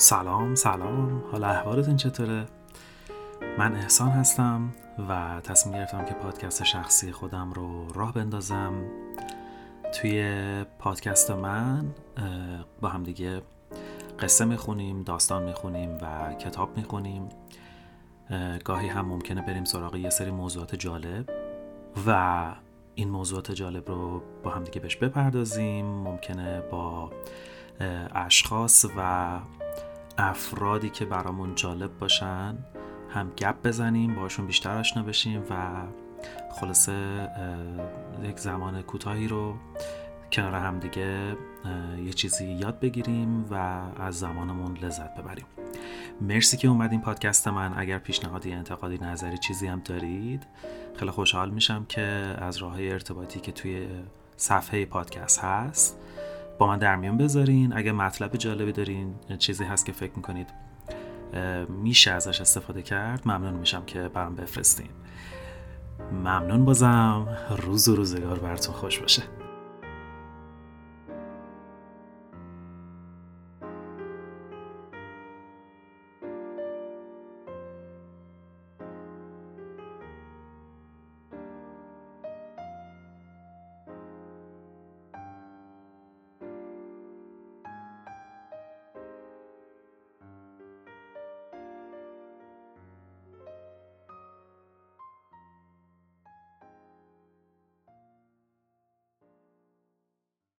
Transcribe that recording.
سلام سلام. حالا احوالتون چطوره؟ من احسان هستم و تصمیم گرفتم که پادکست شخصی خودم رو راه بندازم. توی پادکست من با هم دیگه قصه می‌خونیم داستان می‌خونیم و کتاب می‌خونیم. گاهی هم ممکنه بریم سراغ یه سری موضوعات جالب و این موضوعات جالب رو با هم دیگه بهش بپردازیم. ممکنه با اشخاص و افرادی که برامون جالب باشن هم گپ بزنیم باشون بیشتر آشنا بشیم و خلاصه یک زمان کوتاهی رو کنار هم دیگه یه چیزی یاد بگیریم و از زمانمون لذت ببریم. مرسی که اومدین پادکست من. اگر پیشنهادی انتقادی نظری چیزی هم دارید خیلی خوشحال میشم که از راه ارتباطی که توی صفحه پادکست هست با من در میون بذارین. اگه مطلب جالبی دارین چیزی هست که فکر می‌کنید میشه ازش استفاده کرد ممنون میشم که برام بفرستین. ممنون بازم. روز و روزگار براتون خوش باشه.